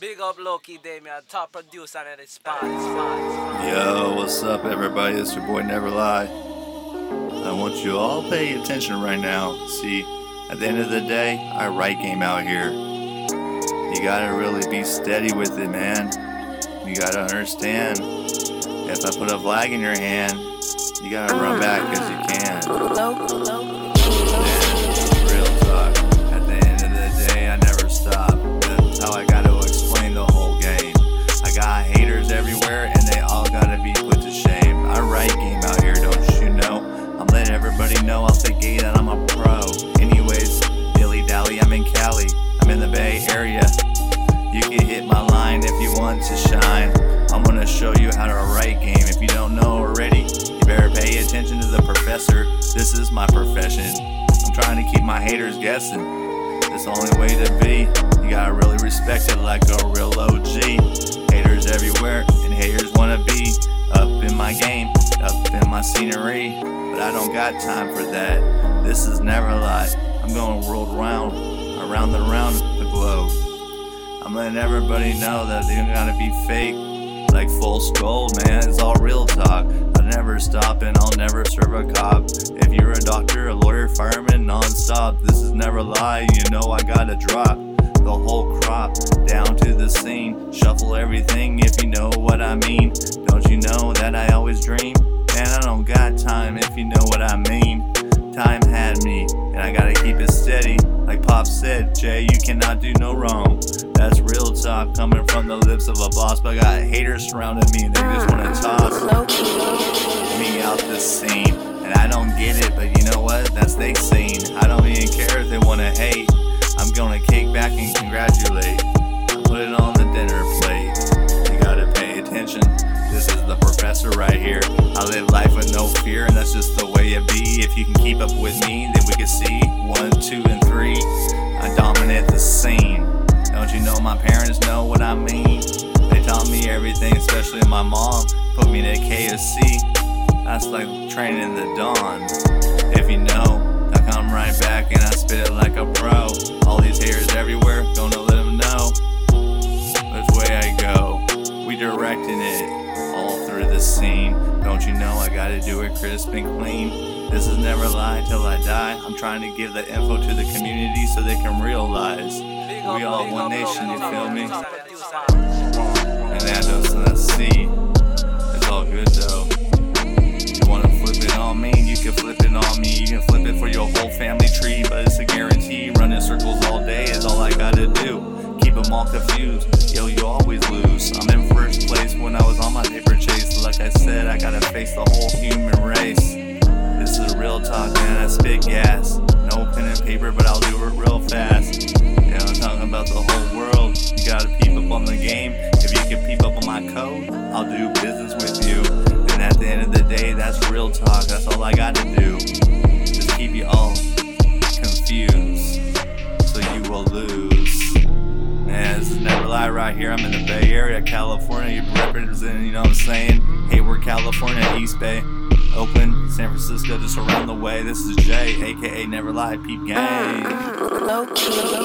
Big up Loki Damien, top producer in the spot. Yo, what's up, everybody? It's your boy Never Lie. I want you all pay attention right now. See, at the end of the day, I write game out here. You gotta really be steady with it, man. You gotta understand. If I put a flag in your hand, you gotta run back as you can. I'm in the Bay Area. You can hit my line if you want to shine. I'm gonna show you how to write game. If you don't know already, you better pay attention to the professor. This is my profession. I'm trying to keep my haters guessing. It's the only way to be. You gotta really respect it like a real OG. Haters everywhere, and haters wanna be up in my game, up in my scenery. But I don't got time for that. This is never a lie. I'm going world round, around and around the globe. I'm letting everybody know that they don't gotta be fake. Like full skull, man, it's all real talk. I'll never stop and I'll never serve a cop. If you're a doctor, a lawyer, fireman, non-stop, this is never a lie. You know I gotta drop the whole crop down to the scene. Shuffle everything if you know what I mean. Don't you know that I always dream? Man, I don't got time if you know what I mean. Time had me, and I gotta keep Pop said, Jay, you cannot do no wrong. That's real talk coming from the lips of a boss. But I got haters surrounding me, and they just wanna toss me out the scene. And I don't get it, but you know what? That's they scene. I don't even care if they wanna hate. I'm gonna kick back and congratulate. Put it on the dinner plate. You gotta pay attention. This is the professor right here. I live life with no fear, and that's just the it be. If you can keep up with me, then we can see one, two, and three. I dominate the scene. Don't you know my parents know what I mean? They taught me everything, especially my mom. Put me to KFC. That's like training in the dawn. If you know, I come right back and I spit it like a pro. Don't you know I gotta do it crisp and clean? This is never lie till I die. I'm trying to give the info to the community so they can realize we all one nation, you feel me? And that doesn't let's. It's all good though. You wanna flip it on me? You can flip it on me. You can flip it for your whole family tree, but it's a them all confused. Yo, you always lose. I'm in first place when I was on my paper chase. Like I said, I gotta face the whole human race. This is real talk, man. I spit gas. No pen and paper, but I'll do it real fast. Yeah, I'm talking about the whole world. You gotta peep up on the game. If you can peep up on my code, I'll do business with you. And at the end of the day, that's real talk. That's all I gotta do. Just keep you all confused, so you will lose. Lie right here. I'm in the Bay Area, California. You representing, you know what I'm saying? Hayward, California, East Bay, Oakland, San Francisco, just around the way. This is Jay, aka Never Lie Peep Gang. Low key.